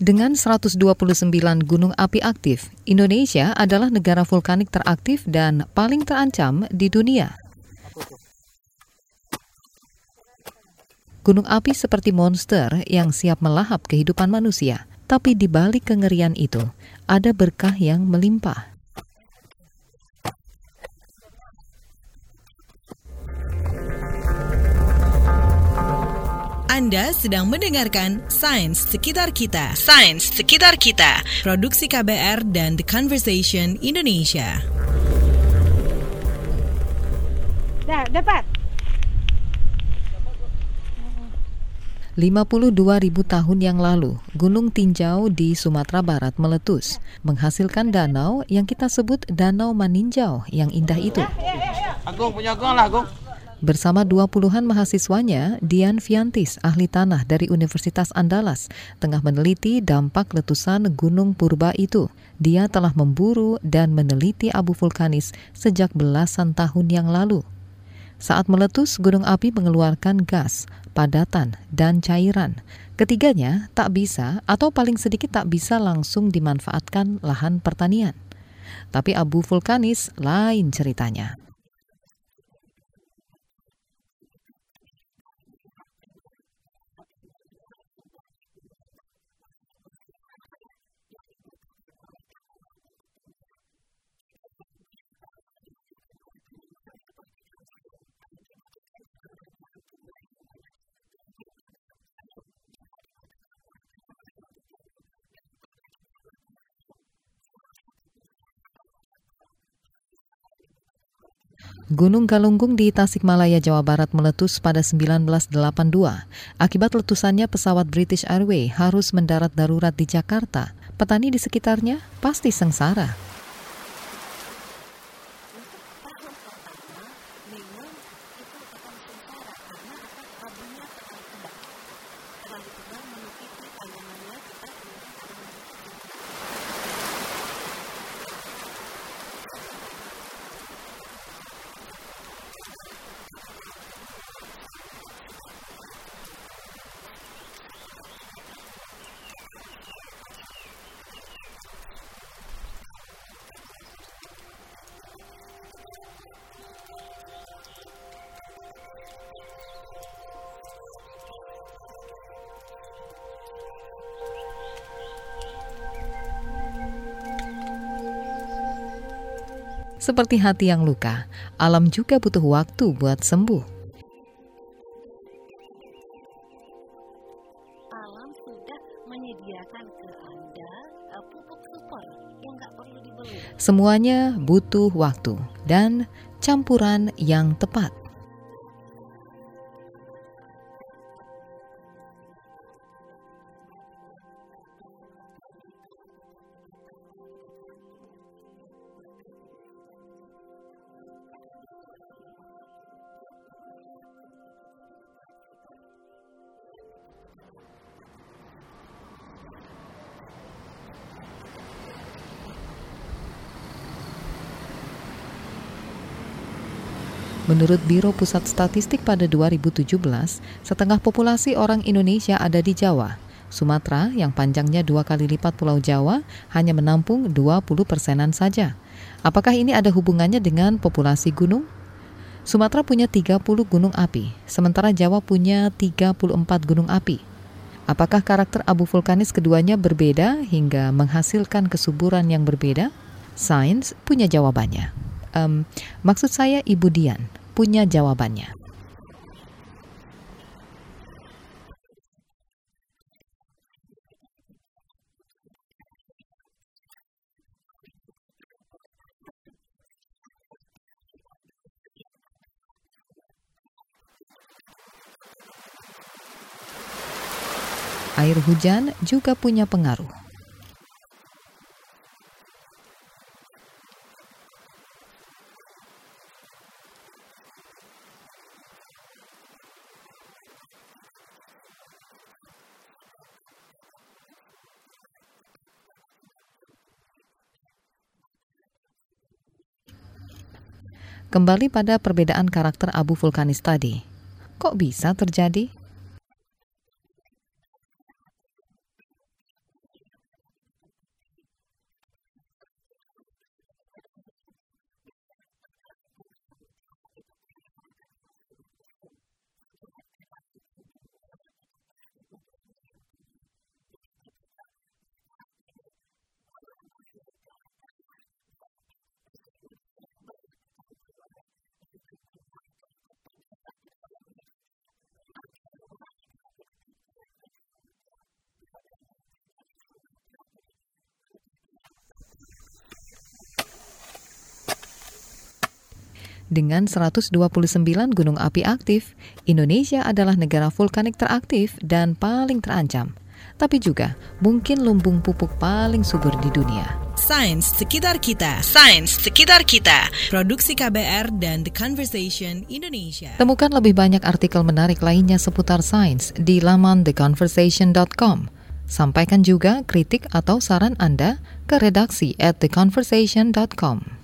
Dengan 129 gunung api aktif, Indonesia adalah negara vulkanik teraktif dan paling terancam di dunia. Gunung api seperti monster yang siap melahap kehidupan manusia, tapi di balik kengerian itu ada berkah yang melimpah. Anda sedang mendengarkan Sains Sekitar Kita. Sains Sekitar Kita. Produksi KBR dan The Conversation Indonesia. Dah, dapat. 52 ribu tahun yang lalu, Gunung Tinjau di Sumatera Barat meletus, menghasilkan danau yang kita sebut Danau Maninjau yang indah itu. Agung punya Agung lah Agung. Bersama dua puluhan mahasiswanya, Dian Fiantis, ahli tanah dari Universitas Andalas, tengah meneliti dampak letusan Gunung Purba itu. Dia telah memburu dan meneliti abu vulkanis sejak belasan tahun yang lalu. Saat meletus, gunung api mengeluarkan gas, padatan, dan cairan. Ketiganya tak bisa atau paling sedikit tak bisa langsung dimanfaatkan lahan pertanian. Tapi abu vulkanis lain ceritanya. Gunung Galunggung di Tasikmalaya, Jawa Barat meletus pada 1982. Akibat letusannya pesawat British Airways harus mendarat darurat di Jakarta. Petani di sekitarnya pasti sengsara. Seperti hati yang luka, alam juga butuh waktu buat sembuh. Alam sudah menyediakan ke Anda uh, pupuk super yang nggak perlu dibeli. Semuanya butuh waktu dan campuran yang tepat. Menurut Biro Pusat Statistik pada 2017, setengah populasi orang Indonesia ada di Jawa. Sumatera yang panjangnya dua kali lipat Pulau Jawa hanya menampung 20 persenan saja. Apakah ini ada hubungannya dengan populasi gunung? Sumatera punya 30 gunung api, sementara Jawa punya 34 gunung api. Apakah karakter abu vulkanis keduanya berbeda hingga menghasilkan kesuburan yang berbeda? Sains punya jawabannya. Um, maksud saya Ibu Dian, punya jawabannya. Air hujan juga punya pengaruh. Kembali pada perbedaan karakter abu vulkanis tadi. Kok bisa terjadi? Dengan 129 gunung api aktif, Indonesia adalah negara vulkanik teraktif dan paling terancam. Tapi juga mungkin lumbung pupuk paling subur di dunia. Sains sekitar kita. Sains sekitar kita. Produksi KBR dan The Conversation Indonesia. Temukan lebih banyak artikel menarik lainnya seputar sains di laman theconversation.com. Sampaikan juga kritik atau saran Anda ke redaksi at theconversation.com.